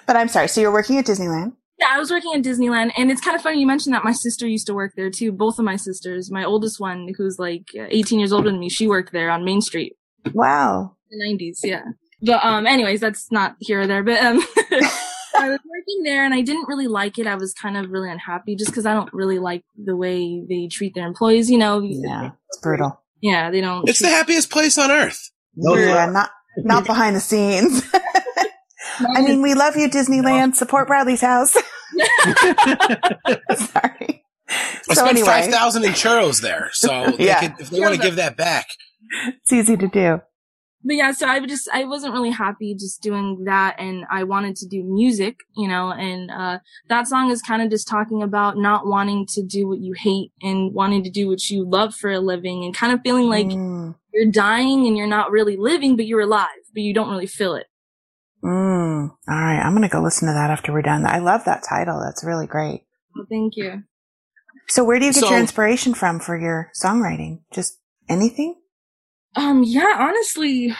But I'm sorry. So you're working at Disneyland. Yeah, I was working at Disneyland, and it's kind of funny you mentioned that. My sister used to work there too. Both of my sisters. My oldest one, who's like uh, 18 years older than me, she worked there on Main Street Wow. in the 90s. Yeah. But um, anyways, that's not here or there. But um, (laughs) I was working there, and I didn't really like it. I was kind of really unhappy just because I don't really like the way they treat their employees. You know. Yeah. It's brutal. Yeah, they don't. It's the happiest place on earth. No, yeah. Not, not behind the scenes. (laughs) I mean, we love you, Disneyland. Support Bradley's house. (laughs) sorry. I So spent anyway, five thousand in churros there, so they (laughs) Yeah. could, if they want to give that back. it's easy to do. But yeah, so I would just, I wasn't really happy just doing that and I wanted to do music, you know, and, uh, that song is kind of just talking about not wanting to do what you hate and wanting to do what you love for a living and kind of feeling like Mm, you're dying and you're not really living, but you're alive, but you don't really feel it. mm. All right. I'm going to go listen to that after we're done. I love that title. That's really great. Well, thank you. So where do you get So- your inspiration from for your songwriting? Just anything? Um, yeah, honestly,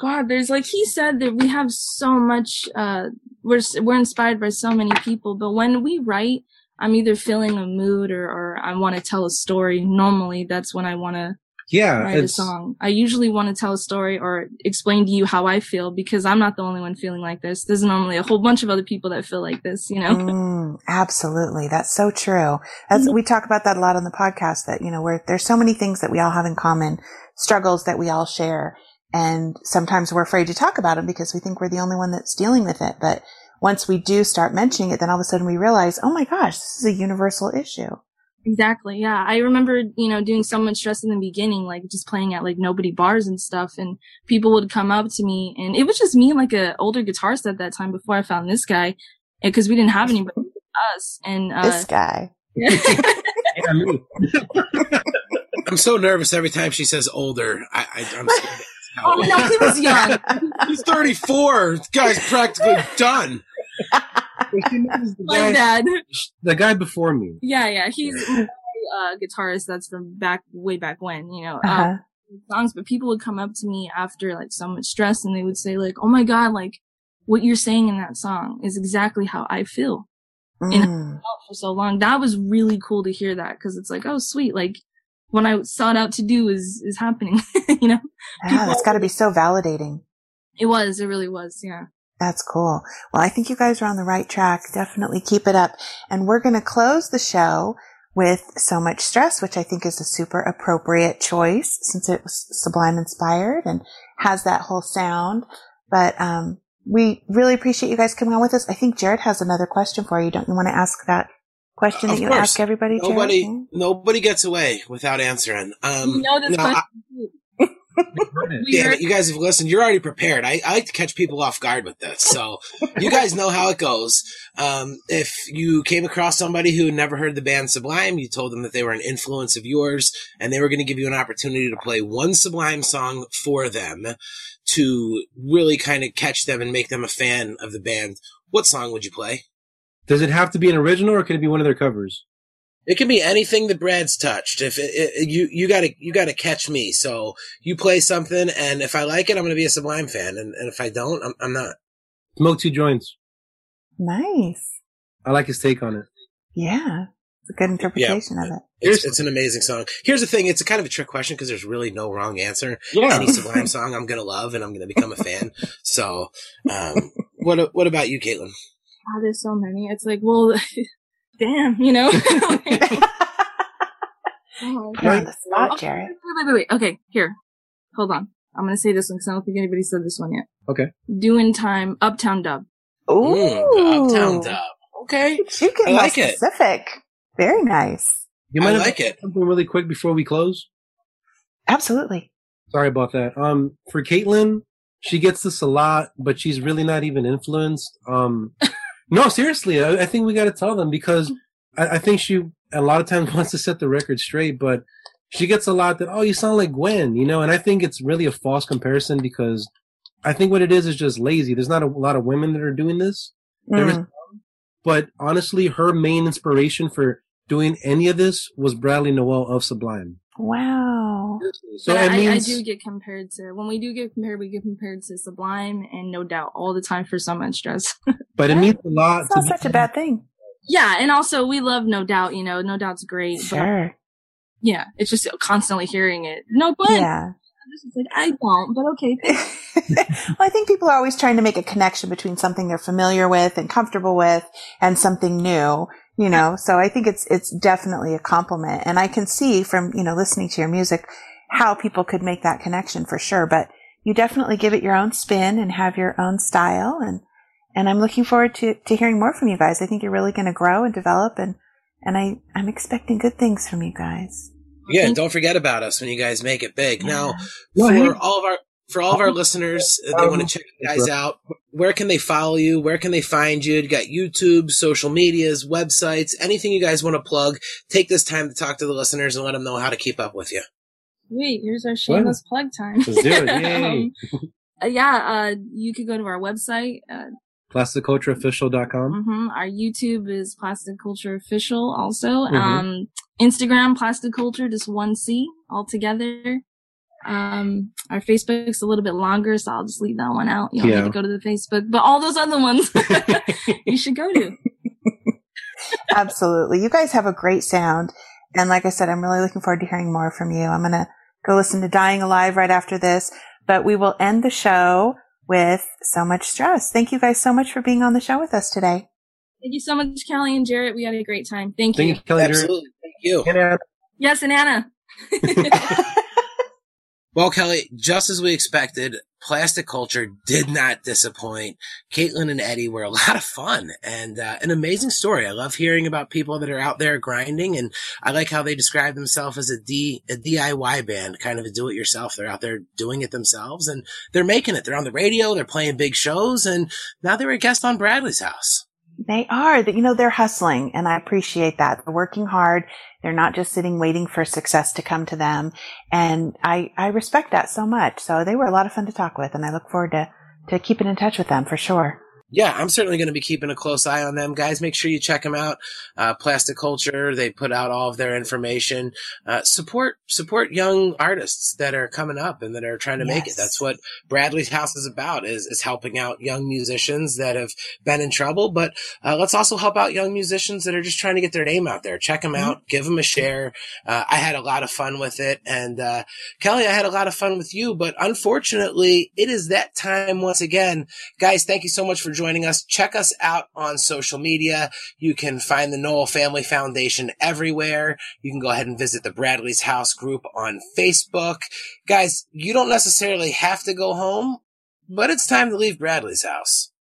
God, there's like he said that we have so much, uh, we're, we're inspired by so many people, but when we write, I'm either feeling a mood or, or I want to tell a story. Normally, that's when I want to yeah, write a song. I usually want to tell a story or explain to you how I feel because I'm not the only one feeling like this. There's normally a whole bunch of other people that feel like this, you know? (laughs) Mm, absolutely. That's so true. As we talk about that a lot on the podcast that, you know, where there's so many things that we all have in common, struggles that we all share. And sometimes we're afraid to talk about them because we think we're the only one that's dealing with it. But once we do start mentioning it, then all of a sudden we realize, oh my gosh, this is a universal issue. Exactly. Yeah. I remember, you know, doing so much stress in the beginning, like just playing at like nobody bars and stuff. And people would come up to me and it was just me and like a older guitarist at that time before I found this guy. Cause we didn't have anybody but us. And, uh, this guy. (laughs) (laughs) yeah, me. (laughs) I'm so nervous every time she says older. I, I, I'm scared. (laughs) Oh no, he was young. He's 34. This guy's practically (laughs) done. the, My guy, dad. the guy before me. Yeah, yeah. He's a uh, guitarist that's from back way back when, you know. Um, Uh-huh. songs, but people would come up to me after like so much stress and they would say like, "Oh my god, like what you're saying in that song is exactly how I feel Mm. felt for so long." That was really cool to hear that because it's like, "Oh, sweet, like what I sought out to do is is happening." (laughs) you know, Yeah, that's got to be so validating. it was, it really was, yeah. That's cool. Well, I think you guys are on the right track. Definitely keep it up. And we're going to close the show with So Much Stress, which I think is a super appropriate choice since it was Sublime inspired and has that whole sound. But, um, we really appreciate you guys coming on with us. I think Jared has another question for you. Don't you want to ask that question Of that you course. ask everybody, Nobody, Yeah. nobody gets away without answering. Um, you know this no, I- question. too. We yeah, you guys have listened. You're already prepared. I, I like to catch people off guard with this. So you guys know how it goes. Um, if you came across somebody who had never heard the band Sublime, you told them that they were an influence of yours and they were going to give you an opportunity to play one Sublime song for them to really kind of catch them and make them a fan of the band. What song would you play? Does it have to be an original or can it be one of their covers? It can be anything that Brad's touched. If it, it, you you gotta you gotta catch me, so you play something, and if I like it, I'm gonna be a Sublime fan, and, and if I don't, I'm, I'm not. Smoke two joints. Nice. I like his take on it. Yeah. It's a good interpretation of it. It's, it's an amazing song. Here's the thing: it's a kind of a trick question because there's really no wrong answer. Yeah. Any Sublime (laughs) song, I'm gonna love, and I'm gonna become a fan. So, um, what what about you, Caitlin? Ah, there's so many. It's like, well, (laughs) damn, you know. (laughs) (laughs) Oh, You're on the spot, Okay, Jared. Wait, wait, wait, wait. Okay, here. Hold on. I'm gonna say this one because I don't think anybody said this one yet. Okay. Doing time, Uptown Dub. Ooh. Mm, Uptown Dub. Okay, You get I more like it. specific. Very nice. You I like it. something really quick before we close? Absolutely. Sorry about that. Um, for Caitlin, she gets this a lot, but she's really not even influenced. Um, no, seriously, I, I think we got to tell them because I, I think she a lot of times (laughs) wants to set the record straight, but she gets a lot that oh, you sound like Gwen, you know, and I think it's really a false comparison because I think what it is is just lazy. There's not a lot of women that are doing this, There is- Mm. but honestly, her main inspiration for doing any of this was Bradley Nowell of Sublime. Wow. So but it I, means I do get compared to when we do get compared, we get compared to Sublime and No Doubt all the time for so much stress. (laughs) but it means a lot. It's not to such a bad thing. yeah, and also we love No Doubt. You know, No Doubt's great. But Sure. yeah, it's just constantly hearing it. No but Yeah. This like I don't, but okay. (laughs) well, I think people are always trying to make a connection between something they're familiar with and comfortable with and something new, you know, so I think it's, it's definitely a compliment. And I can see from, you know, listening to your music how people could make that connection for sure. But you definitely give it your own spin and have your own style. And, and I'm looking forward to, to hearing more from you guys. I think you're really going to grow and develop and, and I, I'm expecting good things from you guys. Yeah, Thank- don't forget about us when you guys make it big. Now, for all of our for all of our listeners, uh, they Um, want to check you guys out. Where can they follow you? Where can they find you? You got YouTube, social medias, websites, anything you guys want to plug. Take this time to talk to the listeners and let them know how to keep up with you. Wait, Here's our shameless plug time. Let's do it. (laughs) Yay. Um, uh, yeah, uh, you could go to our website. Uh, PlasticCultureOfficial.com. hmm Our YouTube is Plastic Culture Official also. Mhm. Um, Instagram, Plastic Culture, just one C all together. Um, our Facebook's a little bit longer, so I'll just leave that one out. You don't Yeah. need to go to the Facebook, but all those other ones (laughs) you should go to. (laughs) Absolutely. You guys have a great sound. And like I said, I'm really looking forward to hearing more from you. I'm going to go listen to Dying Alive right after this, but we will end the show with so much stress. Thank you guys so much for being on the show with us today. Thank you so much, Kelly and Jared. We had a great time. Thank you. Thank you, Kelly. Drew. Absolutely. Thank you. And, uh, Yes, and Anna. (laughs) Well, Kelly, just as we expected, Plastic Culture did not disappoint. Caitlin and Eddie were a (laughs) lot of fun and uh, an amazing story. I love hearing about people that are out there grinding, and I like how they describe themselves as a D a DIY band, kind of a do-it-yourself. They're out there doing it themselves, and they're making it. They're on the radio, they're playing big shows, and now they're a guest on Bradley's house. They are you know, they're hustling and I appreciate that. They're working hard They're not just sitting waiting for success to come to them. And I, I respect that so much. So they were a lot of fun to talk with and I look forward to, to keeping in touch with them for sure yeah, I'm certainly going to be keeping a close eye on them, guys. Make sure you check them out. Uh, Plastic Culture, they put out all of their information. Uh, support support young artists that are coming up and that are trying to yes. make it. That's what Bradley's House is about: is is helping out young musicians that have been in trouble. But uh, let's also help out young musicians that are just trying to get their name out there. Check them mm-hmm. out, give them a share. Uh, I had a lot of fun with it, and uh, Kelly, I had a lot of fun with you. But unfortunately, it is that time once again, guys. Thank you so much for joining joining us. Check us out on social media. You can find the Nowell Family Foundation everywhere. You can go ahead and visit the Bradley's House group on Facebook. Guys, you don't necessarily have to go home, but it's time to leave Bradley's house.